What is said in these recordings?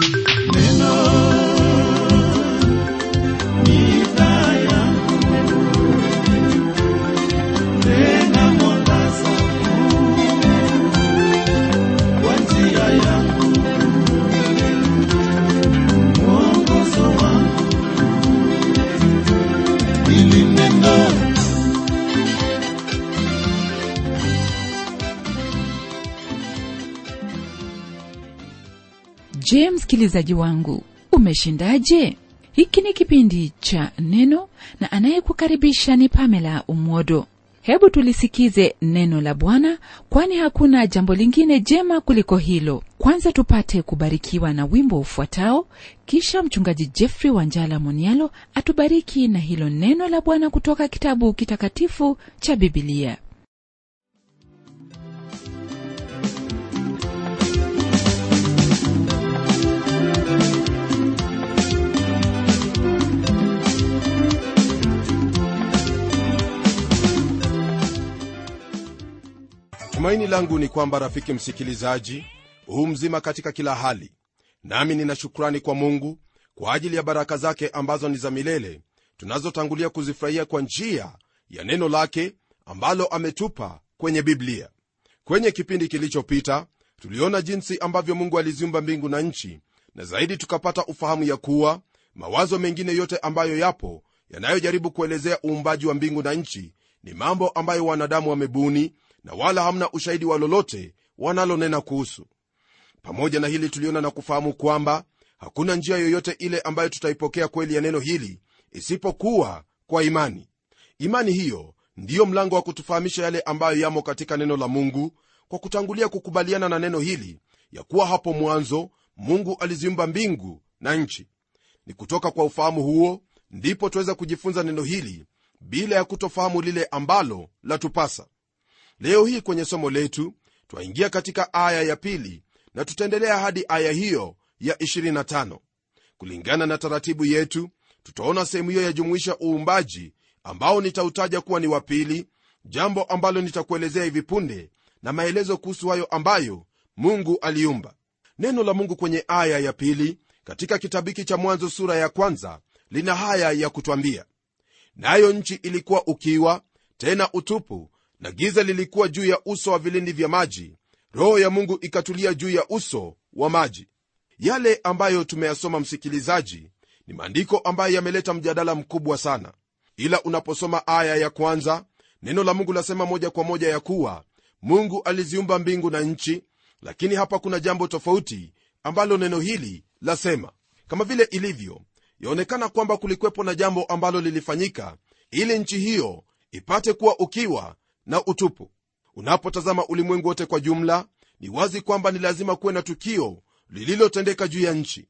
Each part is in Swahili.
je msikilizaji wangu umeshindaje? Hiki ni kipindi cha neno na anayekukaribisha ni pamela umodo. Hebu tulisikize neno la bwana kwani hakuna jambo lingine jema kuliko hilo. Kwanza tupate kubarikiwa na wimbo ufuatao kisha mchungaji jeffrey wanjala monialo atubariki na hilo neno la bwana kutoka kitabu kitakatifu cha bibilia tumaini langu ni kwamba rafiki msikilizaji huu mzima katika kila hali. Nami nina shukrani kwa mungu kwa ajili ya baraka zake ambazo ni za milele tunazotangulia kuzifurahia kwa njia ya neno lake ambalo ametupa kwenye biblia. Kwenye kipindi kilichopita tuliona jinsi ambavyo mungu aliziumba mbingu na nchi na zaidi tukapata ufahamu ya kuwa mawazo mengine yote ambayo yapo yanayojaribu kuelezea uumbaji wa mbingu na nchi ni mambo ambayo wanadamu wamebuni na wala hamna ushahidi wa lolote wanalonena kuhusu. Pamoja na hili tuliona na kufahamu kwamba hakuna njia yoyote ile ambayo tutaipokea kweli ya neno hili isipokuwa kwa imani. Imani hiyo ndiyo mlango wa kutufahamisha yale ambayo yamo katika neno la mungu kwa kutangulia kukubaliana na neno hili ya kuwa hapo mwanzo mungu aliziumba mbingu na nchi. Ni kutoka kwa ufahamu huo ndipo tuweza kujifunza neno hili bila ya kutofahamu lile ambalo latupasa leo hii kwenye somo letu twaingia katika aya ya pili na tutaendelea hadi aya hiyo ya 25 kulingana na taratibu yetu tutaona sehemu hiyo yajumuisha uumbaji ambao nitautaja kuwa ni wa pili jambo ambalo nitakuelezea hivi punde na maelezo kuhusu hayo ambayo mungu aliumba. Neno la mungu kwenye aya ya pili katika kitabu hiki cha mwanzo sura ya kwanza lina haya ya kutwambia. Nayo nchi ilikuwa ukiwa tena utupu na giza lilikuwa juu ya uso wa vilindi vya maji roho ya mungu ikatulia juu ya uso wa maji. Yale ambayo tumeyasoma msikilizaji ni maandiko ambayo yameleta mjadala mkubwa sana. Ila unaposoma aya ya kwanza neno la mungu lasema moja kwa moja ya kuwa mungu aliziumba mbingu na nchi lakini hapa kuna jambo tofauti ambalo neno hili lasema. Kama vile ilivyo yaonekana kwamba kulikwepo na jambo ambalo lilifanyika ili nchi hiyo ipate kuwa ukiwa na utupu. Unapotazama ulimwengu wote kwa jumla ni wazi kwamba ni lazima kuwe na tukio lililotendeka juu ya nchi.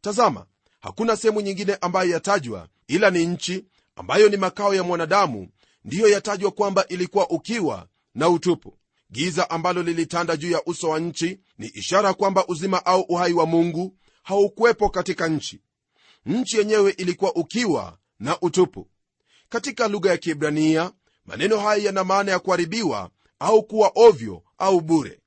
Tazama hakuna sehemu nyingine ambayo yatajwa ila ni nchi ambayo ni makao ya mwanadamu ndiyo yatajwa kwamba ilikuwa ukiwa na utupu. Giza ambalo lilitanda juu ya uso wa nchi ni ishara kwamba uzima au uhai wa mungu haukuwepo katika nchi. Nchi yenyewe ilikuwa ukiwa na utupu. Katika lugha ya kiebrania maneno haya yana maana ya kuharibiwa au kuwa ovyo au bure.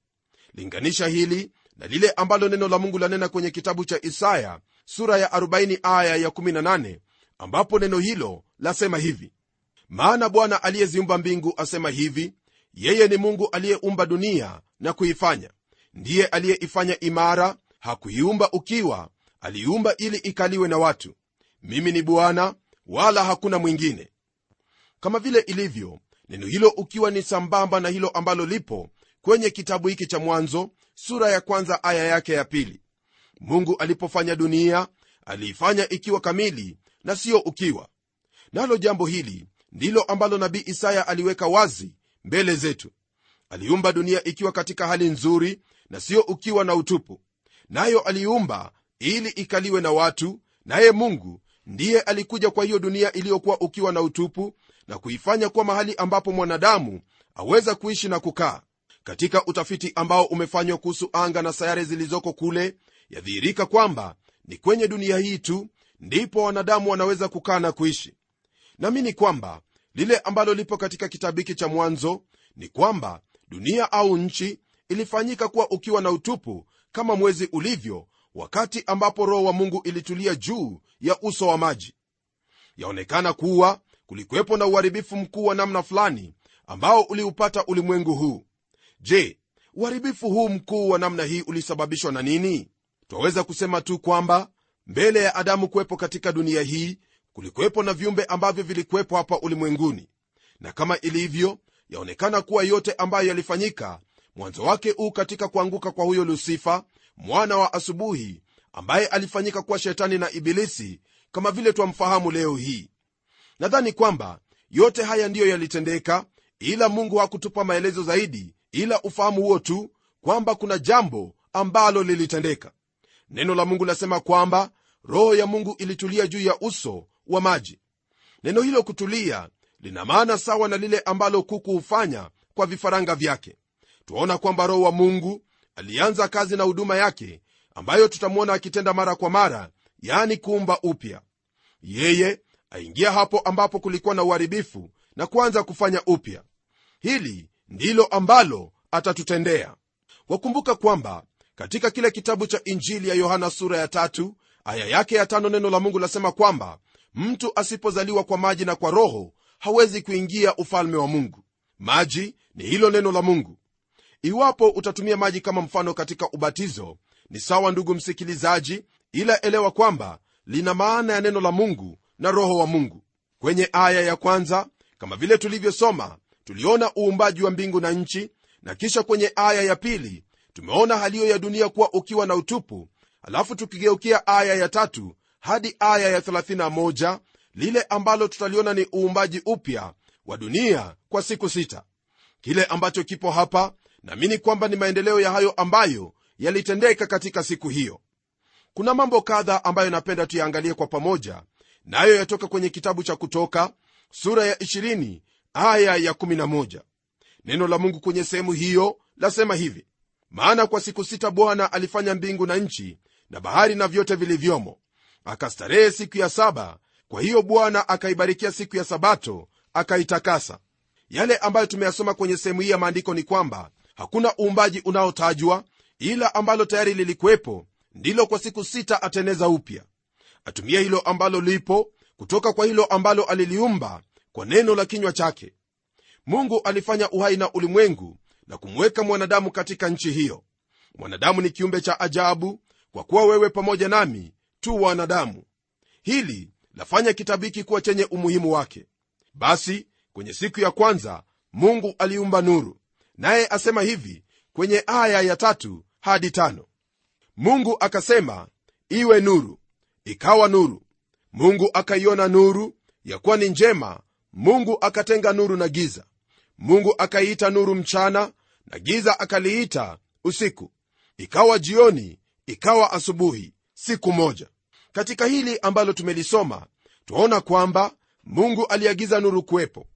Linganisha hili na lile ambalo neno la mungu lanena kwenye kitabu cha isaya sura ya 40 aya ya 18 ambapo neno hilo lasema hivi. Maana bwana aliyeziumba mbingu asema hivi yeye ni mungu aliyeumba dunia na kuifanya. Ndiye aliyeifanya imara hakuiumba ukiwa aliiumba ili ikaliwe na watu. Mimi ni bwana wala hakuna mwingine kama vile ilivyo neno hilo ukiwa ni sambamba na hilo ambalo lipo kwenye kitabu hiki cha mwanzo sura ya kwanza aya yake ya pili. Mungu alipofanya dunia aliifanya ikiwa kamili na siyo ukiwa. Nalo jambo hili ndilo ambalo nabii isaya aliweka wazi mbele zetu. Aliumba dunia ikiwa katika hali nzuri na siyo ukiwa na utupu. Nayo aliiumba ili ikaliwe na watu naye mungu ndiye alikuja kwa hiyo dunia iliyokuwa ukiwa na utupu na kuifanya kuwa mahali ambapo mwanadamu aweza kuishi na kukaa. Katika utafiti ambao umefanywa kuhusu anga na sayari zilizoko kule yadhihirika kwamba ni kwenye dunia hii tu ndipo wanadamu wanaweza kukaa na kuishi. Naamini kwamba lile ambalo lipo katika kitabu hiki cha mwanzo ni kwamba dunia au nchi ilifanyika kuwa ukiwa na utupu kama mwezi ulivyo wakati ambapo roho wa mungu ilitulia juu ya uso wa maji. Yaonekana kuwa kulikuwepo na uharibifu mkuu wa namna fulani ambao uliupata ulimwengu huu. Je uharibifu huu mkuu wa namna hii ulisababishwa na nini? Twaweza kusema tu kwamba mbele ya adamu kuwepo katika dunia hii kulikuwepo na viumbe ambavyo vilikuwepo hapa ulimwenguni. Na kama ilivyo yaonekana kuwa yote ambayo yalifanyika mwanzo wake huu katika kuanguka kwa huyo lusifa mwana wa asubuhi ambaye alifanyika kuwa shetani na ibilisi kama vile twamfahamu leo hii. Nadhani kwamba yote haya ndiyo yalitendeka ila mungu hakutupa maelezo zaidi ila ufahamu huo tu kwamba kuna jambo ambalo lilitendeka. Neno la mungu lasema kwamba roho ya mungu ilitulia juu ya uso wa maji. Neno hilo kutulia lina maana sawa na lile ambalo kuku hufanya kwa vifaranga vyake. Twaona kwamba roho wa mungu alianza kazi na huduma yake ambayo tutamwona akitenda mara kwa mara yani kuumba upya. Yeye aingia hapo ambapo kulikuwa na uharibifu na kuanza kufanya upya. Hili ndilo ambalo atatutendea. Wakumbuka kwamba katika kile kitabu cha injili ya yohana sura ya tatu aya yake ya tano neno la mungu lasema kwamba mtu asipozaliwa kwa maji na kwa roho hawezi kuingia ufalme wa mungu. Maji ni hilo neno la mungu iwapo utatumia maji kama mfano katika ubatizo ni sawa ndugu msikilizaji ila elewa kwamba lina maana ya neno la mungu na roho wa mungu. Kwenye aya ya kwanza kama vile tulivyosoma tuliona uumbaji wa mbingu na nchi na kisha kwenye aya ya pili tumeona haliyo ya dunia kuwa ukiwa na utupu alafu tukigeukia aya ya tatu hadi aya ya 31 lile ambalo tutaliona ni uumbaji upya wa dunia kwa siku sita. Kile ambacho kipo hapa naamini kwamba ni maendeleo ya hayo ambayo yalitendeka katika siku hiyo. Kuna mambo kadha ambayo napenda tuyaangalie kwa pamoja nayo na yatoka kwenye kitabu cha kutoka sura ya 20 aya ya 11 neno la mungu kwenye sehemu hiyo lasema hivi maana kwa siku sita bwana alifanya mbingu na nchi na bahari na vyote vilivyomo akastarehe siku ya saba. Kwa hiyo bwana akaibarikia siku ya sabato akaitakasa. Yale ambayo tumeyasoma kwenye sehemu hii ya maandiko ni kwamba hakuna uumbaji unaotajwa ila ambalo tayari lilikuwepo ndilo kwa siku sita ateneza upya. Atumia hilo ambalo lipo kutoka kwa hilo ambalo aliliumba kwa neno la kinywa chake. Mungu alifanya uhai na ulimwengu na kumweka mwanadamu katika nchi hiyo. Mwanadamu ni kiumbe cha ajabu kwa kuwa wewe pamoja nami tu wanadamu. Hili lafanya kitabu hiki kuwa chenye umuhimu wake. Basi kwenye siku ya kwanza mungu aliumba nuru naye asema hivi kwenye aya ya tatu hadi tano. Mungu akasema iwe nuru ikawa nuru. Mungu akaiona nuru ya kuwa ni njema mungu akatenga nuru na giza. Mungu akaiita nuru mchana na giza akaliita usiku. Ikawa jioni ikawa asubuhi siku moja. Katika hili ambalo tumelisoma twaona kwamba mungu aliagiza nuru kuwepo.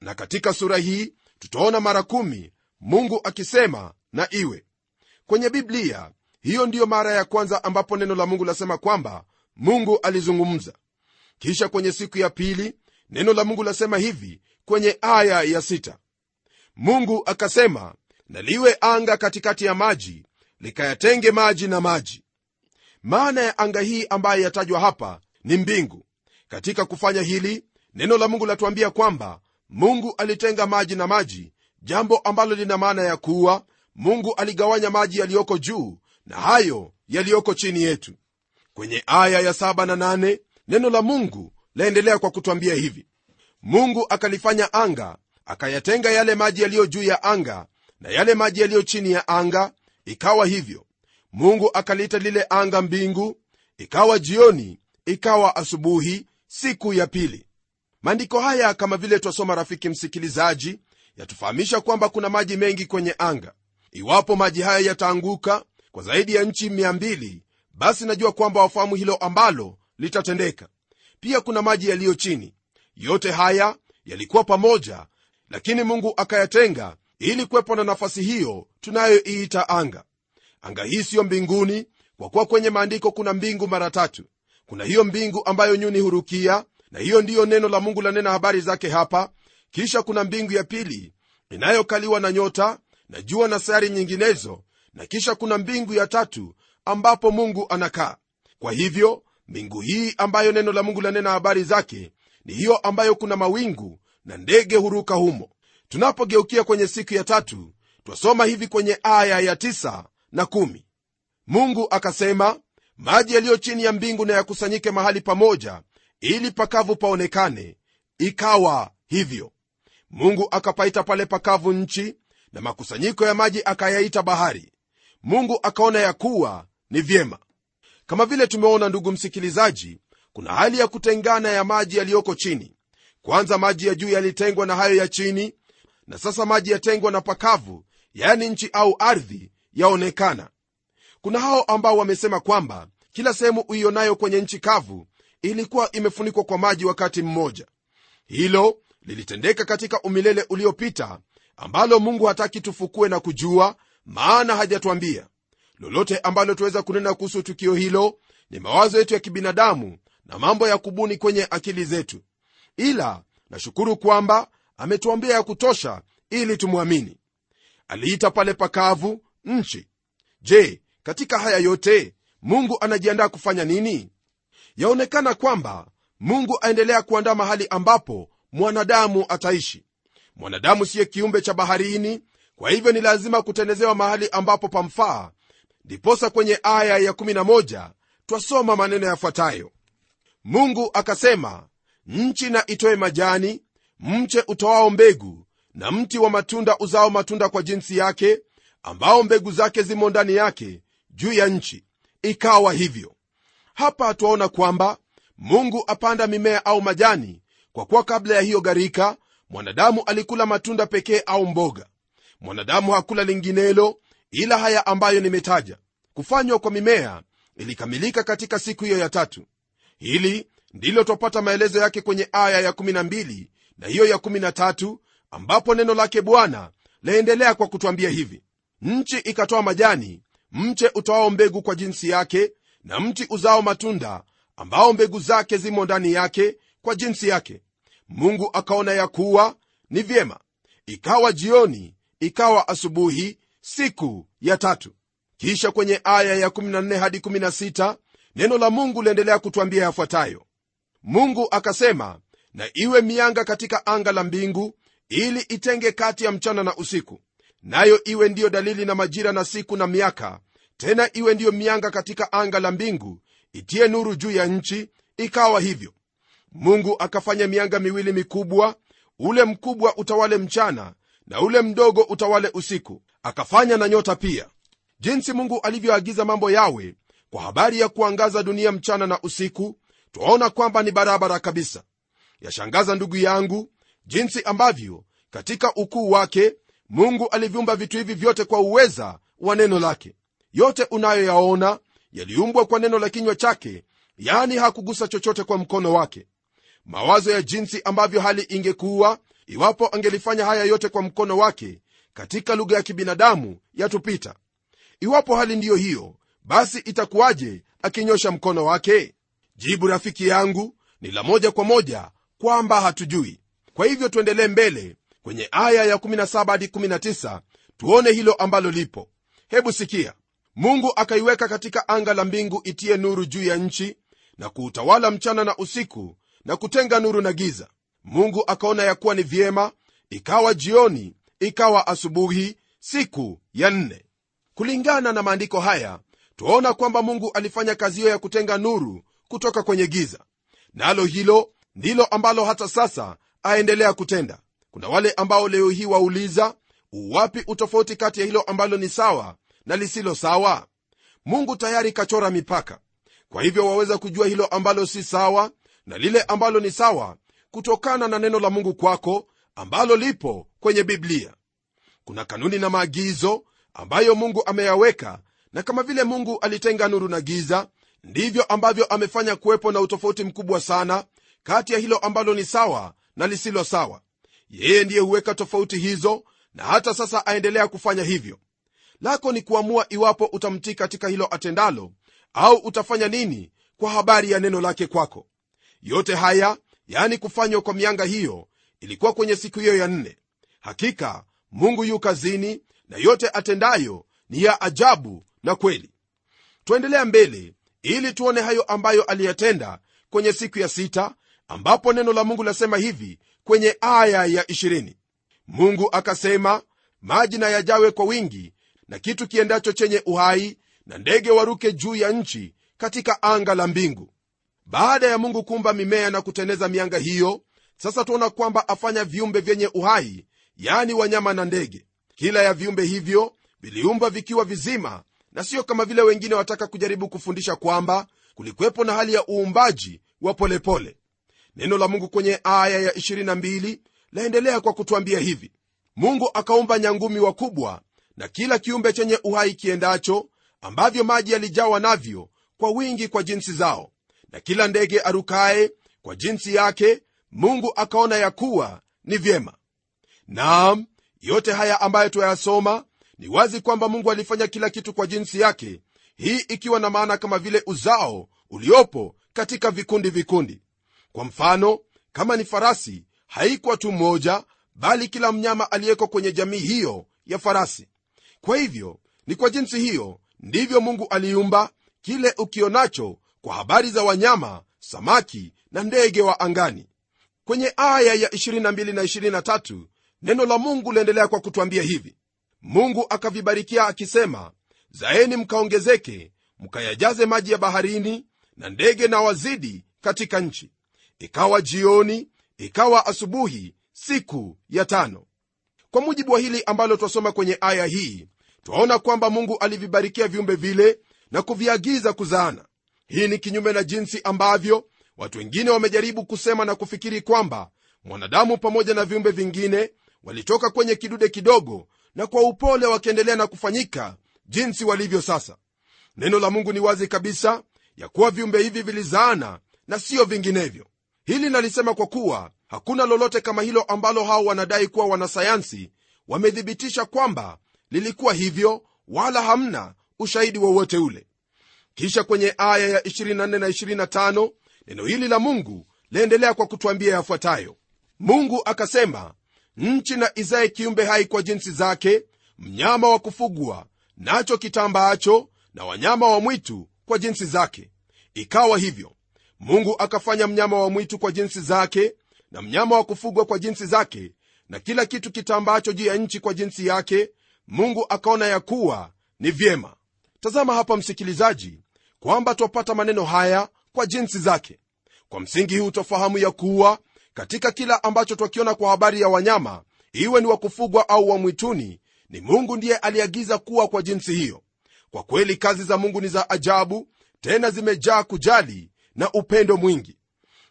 Na katika sura hii tutaona mara kumi mungu akisema na iwe. Kwenye biblia hiyo ndiyo mara ya kwanza ambapo neno la mungu lasema kwamba mungu alizungumza. Kisha kwenye siku ya pili neno la mungu lasema hivi kwenye aya ya sita. Mungu akasema na liwe anga katikati ya maji likayatenge maji na maji. Maana ya anga hii ambayo yatajwa hapa ni mbingu. Katika kufanya hili neno la mungu latuambia kwamba mungu alitenga maji na maji jambo ambalo lina maana ya kuwa mungu aligawanya maji yaliyoko juu na hayo yaliyoko chini yetu. Kwenye aya ya saba na nane, neno la mungu laendelea kwa kutwambia hivi. Mungu akalifanya anga akayatenga yale maji yaliyo juu ya anga na yale maji yaliyo chini ya anga ikawa hivyo. Mungu akaliita lile anga mbingu ikawa jioni ikawa asubuhi siku ya pili maandiko haya kama vile twasoma rafiki msikilizaji yatufahamisha kwamba kuna maji mengi kwenye anga. Iwapo maji haya yataanguka kwa zaidi ya nchi 200 basi najua kwamba wafahamu hilo ambalo litatendeka. Pia kuna maji yaliyo chini. Yote haya yalikuwa pamoja lakini mungu akayatenga ili kuwepo na nafasi hiyo tunayoiita anga. Anga hii siyo mbinguni kwa kuwa kwenye maandiko kuna mbingu mara tatu. Kuna hiyo mbingu ambayo nyuni hurukia na hiyo ndiyo neno la mungu lanena habari zake hapa. Kisha kuna mbingu ya pili inayokaliwa na nyota na jua na sayari nyinginezo na kisha kuna mbingu ya tatu ambapo mungu anakaa. Kwa hivyo mbingu hii ambayo neno la mungu lanena habari zake ni hiyo ambayo kuna mawingu na ndege huruka humo. Tunapogeukia kwenye siku ya tatu twasoma hivi kwenye aya ya tisa na kumi. mungu akasema maji yaliyo chini ya mbingu na yakusanyike mahali pamoja ili pakavu paonekane ikawa hivyo. Mungu akapaita pale pakavu nchi na makusanyiko ya maji akayaita bahari. Mungu akaona ya kuwa ni vyema. Kama vile tumeona ndugu msikilizaji kuna hali ya kutengana ya maji yaliyoko chini. Kwanza maji ya juu yalitengwa na hayo ya chini na sasa maji yatengwa na pakavu yaani nchi au ardhi yaonekana. Kuna hao ambao wamesema kwamba kila sehemu uionayo kwenye nchi kavu ilikuwa imefunikwa kwa maji wakati mmoja. Hilo lilitendeka katika umilele uliopita ambalo mungu hataki tufukue na kujua maana hajatwambia lolote ambalo tuweza kunena kuhusu tukio hilo ni mawazo yetu ya kibinadamu na mambo ya kubuni kwenye akili zetu. Ila nashukuru kwamba ametuambia ya kutosha ili tumwamini. Aliita pale pakavu nchi. Je katika haya yote mungu anajiandaa kufanya nini yaonekana kwamba mungu aendelea kuandaa mahali ambapo mwanadamu ataishi. Mwanadamu siye kiumbe cha baharini kwa hivyo ni lazima kutendezewa mahali ambapo pamfaa. Ndiposa kwenye aya ya 11 twasoma maneno yafuatayo. Mungu akasema nchi na itoe majani mche utoao mbegu na mti wa matunda uzao matunda kwa jinsi yake ambao mbegu zake zimo ndani yake juu ya nchi. Ikawa hivyo hapa twaona kwamba mungu apanda mimea au majani. Kwa kuwa kabla ya hiyo gharika mwanadamu alikula matunda pekee au mboga. Mwanadamu hakula linginelo ila haya ambayo nimetaja. Kufanywa kwa mimea ilikamilika katika siku hiyo ya tatu. Hili ndilo twapata maelezo yake kwenye aya ya12 na hiyo ya13 ambapo neno lake bwana laendelea kwa kutwambia hivi. Nchi ikatoa majani mche utoao mbegu kwa jinsi yake na mti uzao matunda ambao mbegu zake zimo ndani yake kwa jinsi yake. Mungu akaona ya kuwa ni vyema ikawa jioni ikawa asubuhi siku ya tatu. Kisha kwenye aya ya 14 hadi 16 neno la mungu liendelea kutwambia yafuatayo. Mungu akasema na iwe mianga katika anga la mbingu ili itenge kati ya mchana na usiku. Nayo iwe ndiyo dalili na majira na siku na miaka tena iwe ndiyo mianga katika anga la mbingu itie nuru juu ya nchi ikawa hivyo. Mungu akafanya mianga miwili mikubwa ule mkubwa utawale mchana na ule mdogo utawale usiku. Akafanya na nyota pia. Jinsi mungu alivyoagiza mambo yawe kwa habari ya kuangaza dunia mchana na usiku twaona kwamba ni barabara kabisa. Yashangaza ndugu yangu jinsi ambavyo katika ukuu wake mungu aliviumba vitu hivi vyote kwa uweza wa neno lake yote unayoyaona yaliumbwa kwa neno la kinywa chake yaani hakugusa chochote kwa mkono wake. Mawazo ya jinsi ambavyo hali ingekuwa iwapo angelifanya haya yote kwa mkono wake katika lugha ya kibinadamu yatupita. Iwapo hali ndiyo hiyo basi itakuwaje akinyosha mkono wake? Jibu rafiki yangu ni la moja kwa moja kwamba hatujui. Kwa hivyo tuendelee mbele kwenye aya ya 17 hadi 19 tuone hilo ambalo lipo. Hebu sikia mungu akaiweka katika anga la mbingu itie nuru juu ya nchi na kuutawala mchana na usiku na kutenga nuru na giza. Mungu akaona ya kuwa ni vyema ikawa jioni ikawa asubuhi siku ya nne. Kulingana na maandiko haya twaona kwamba mungu alifanya kazi hiyo ya kutenga nuru kutoka kwenye giza. Nalo na hilo ndilo ambalo hata sasa aendelea kutenda. Kuna wale ambao leo hii wauliza uwapi utofauti kati ya hilo ambalo ni sawa na lisilo sawa? Mungu tayari kachora mipaka. Kwa hivyo waweza kujua hilo ambalo si sawa na lile ambalo ni sawa kutokana na neno la mungu kwako ambalo lipo kwenye biblia. Kuna kanuni na maagizo ambayo mungu ameyaweka na kama vile mungu alitenga nuru na giza ndivyo ambavyo amefanya kuwepo na utofauti mkubwa sana kati ya hilo ambalo ni sawa na lisilo sawa. Yeye ndiye huweka tofauti hizo na hata sasa aendelea kufanya hivyo lako ni kuamua iwapo utamtii katika hilo atendalo au utafanya nini kwa habari ya neno lake kwako. Yote haya yaani kufanywa kwa mianga hiyo ilikuwa kwenye siku hiyo ya nne. Hakika mungu yu kazini na yote atendayo ni ya ajabu na kweli. Twaendelea mbele ili tuone hayo ambayo aliyatenda kwenye siku ya sita ambapo neno la mungu lasema hivi kwenye aya ya 20 mungu akasema maji na yajawe kwa wingi na kitu kiendacho chenye uhai na ndege waruke juu ya nchi katika anga la mbingu. Baada ya mungu kuumba mimea na kuteneza mianga hiyo sasa tuona kwamba afanya viumbe vyenye uhai yaani wanyama na ndege. Kila ya viumbe hivyo viliumba vikiwa vizima na sio kama vile wengine wataka kujaribu kufundisha kwamba kulikuwepo na hali ya uumbaji wa polepole. Neno la mungu kwenye aya ya 22 laendelea kwa kutwambia hivi. Mungu akaumba nyangumi wakubwa na kila kiumbe chenye uhai kiendacho ambavyo maji yalijawa navyo kwa wingi kwa jinsi zao. Na kila ndege arukaye kwa jinsi yake mungu akaona ya kuwa ni vyema. Naam yote haya ambayo twayasoma ni wazi kwamba mungu alifanya kila kitu kwa jinsi yake hii ikiwa na maana kama vile uzao uliopo katika vikundi vikundi. Kwa mfano kama ni farasi haikuwa tu mmoja bali kila mnyama aliyeko kwenye jamii hiyo ya farasi kwa hivyo ni kwa jinsi hiyo ndivyo mungu aliumba kile ukionacho kwa habari za wanyama samaki na ndege wa angani. Kwenye aya ya 22 na 23 neno la mungu liendelea kwa kutwambia hivi. Mungu akavibarikia akisema zaeni mkaongezeke mkayajaze maji ya baharini na ndege na wazidi katika nchi. Ikawa jioni ikawa asubuhi siku ya tano kwa mujibu wa hili ambalo twasoma kwenye aya hii twaona kwamba mungu alivibarikia viumbe vile na kuviagiza kuzaana. Hii ni kinyume na jinsi ambavyo watu wengine wamejaribu kusema na kufikiri kwamba mwanadamu pamoja na viumbe vingine walitoka kwenye kidude kidogo na kwa upole wakiendelea na kufanyika jinsi walivyo sasa. Neno la mungu ni wazi kabisa ya kuwa viumbe hivi vilizaana na siyo vinginevyo. Hili nalisema kwa kuwa hakuna lolote kama hilo ambalo hao wanadai kuwa wanasayansi wamethibitisha kwamba lilikuwa hivyo wala hamna ushahidi wowote ule. Kisha kwenye aya ya 24 na 25 neno hili la mungu laendelea kwa kutwambia yafuatayo. Mungu akasema nchi na izae kiumbe hai kwa jinsi zake mnyama wa kufugwa nacho kitambaacho na wanyama wa mwitu kwa jinsi zake. Ikawa hivyo. Mungu akafanya mnyama wa mwitu kwa jinsi zake na mnyama wa kufugwa kwa jinsi zake na kila kitu kitambaacho juu ya nchi kwa jinsi yake mungu akaona ya kuwa ni vyema. Tazama hapa msikilizaji kwamba twapata maneno haya kwa jinsi zake. Kwa msingi huu twafahamu ya kuwa katika kila ambacho twakiona kwa habari ya wanyama iwe ni wa kufugwa au wa mwituni ni mungu ndiye aliagiza kuwa kwa jinsi hiyo. Kwa kweli kazi za mungu ni za ajabu tena zimejaa kujali na upendo mwingi.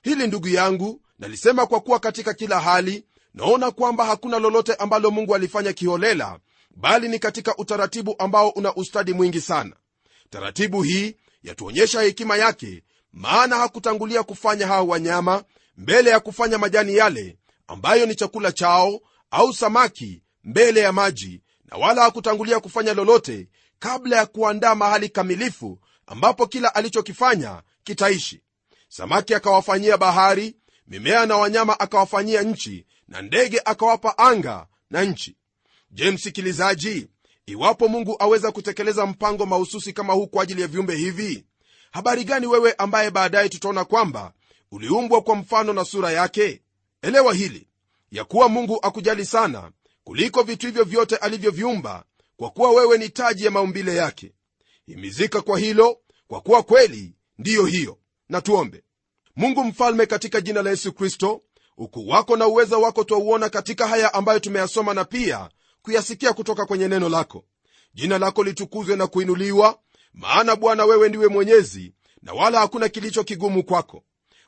Hili ndugu yangu nalisema kwa kuwa katika kila hali naona kwamba hakuna lolote ambalo mungu alifanya kiholela bali ni katika utaratibu ambao una ustadi mwingi sana. Taratibu hii yatuonyesha hekima yake maana hakutangulia kufanya hao wanyama mbele ya kufanya majani yale ambayo ni chakula chao au samaki mbele ya maji na wala hakutangulia kufanya lolote kabla ya kuandaa mahali kamilifu ambapo kila alichokifanya kitaishi. Samaki akawafanyia bahari mimea na wanyama akawafanyia nchi na ndege akawapa anga na nchi. Je msikilizaji iwapo mungu aweza kutekeleza mpango mahususi kama huu kwa ajili ya viumbe hivi? Habari gani wewe ambaye baadaye tutaona kwamba uliumbwa kwa mfano na sura yake? Elewa hili ya kuwa mungu akujali sana kuliko vitu hivyo vyote alivyoviumba kwa kuwa wewe ni taji ya maumbile yake. Himizika kwa hilo kwa kuwa kweli ndiyo hiyo. Na tuombe mungu mfalme katika jina la yesu kristo ukuu wako na uweza wako twauona katika haya ambayo tumeyasoma na pia kuyasikia kutoka kwenye neno lako. Jina lako litukuzwe na kuinuliwa maana bwana wewe ndiwe mwenyezi na wala hakuna kilicho kigumu kwako.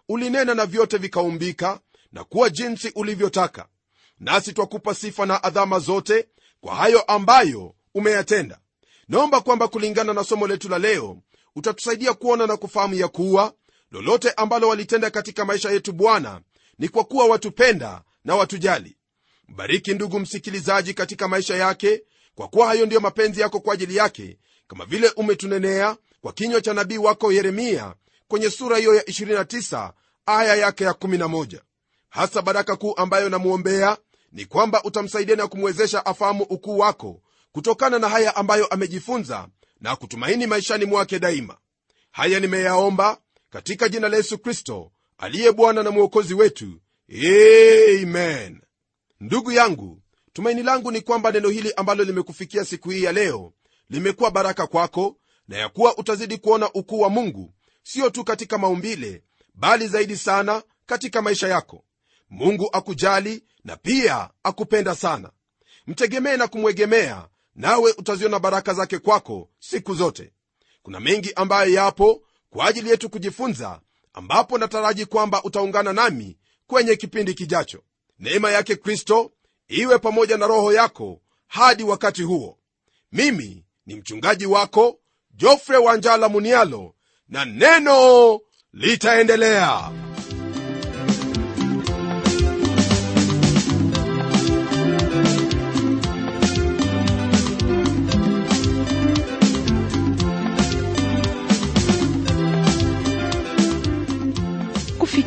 Ulinena na vyote vikaumbika na kuwa jinsi ulivyotaka. Nasi twakupa sifa na adhama zote kwa hayo ambayo umeyatenda. Naomba kwamba kulingana na somo letu la leo utatusaidia kuona na kufahamu ya kuwa lolote ambalo walitenda katika maisha yetu bwana ni kwa kuwa watupenda na watujali. Bariki ndugu msikilizaji katika maisha yake kwa kuwa hayo ndiyo mapenzi yako kwa ajili yake kama vile umetunenea kwa kinywa cha nabii wako yeremia kwenye sura hiyo ya 29 aya yake ya 11 hasa baraka kuu ambayo namwombea ni kwamba utamsaidia na kumwezesha afahamu ukuu wako kutokana na haya ambayo amejifunza na kutumaini maishani mwake daima. Haya nimeyaomba katika jina la yesu kristo aliye bwana na mwokozi wetu. Amen. Ndugu yangu tumaini langu ni kwamba neno hili ambalo limekufikia siku hii ya leo limekuwa baraka kwako na ya kuwa utazidi kuona ukuu wa mungu sio tu katika maumbile bali zaidi sana katika maisha yako. Mungu akujali na pia akupenda sana. Mtegemee na kumwegemea nawe utaziona baraka zake kwako siku zote. Kuna mengi ambayo yapo kwa ajili yetu kujifunza ambapo nataraji kwamba utaungana nami kwenye kipindi kijacho. Neema yake kristo iwe pamoja na roho yako hadi wakati huo. Mimi ni mchungaji wako jofre wanjala munialo na neno litaendelea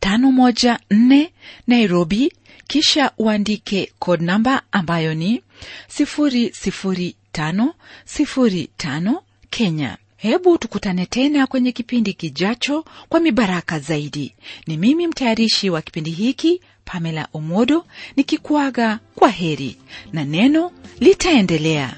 21514 nairobi kisha uandike code namba ambayo ni 00505 kenya. Hebu tukutane tena kwenye kipindi kijacho kwa mibaraka zaidi. Ni mimi mtayarishi wa kipindi hiki pamela omodo nikikuaga kwa heri. Na neno litaendelea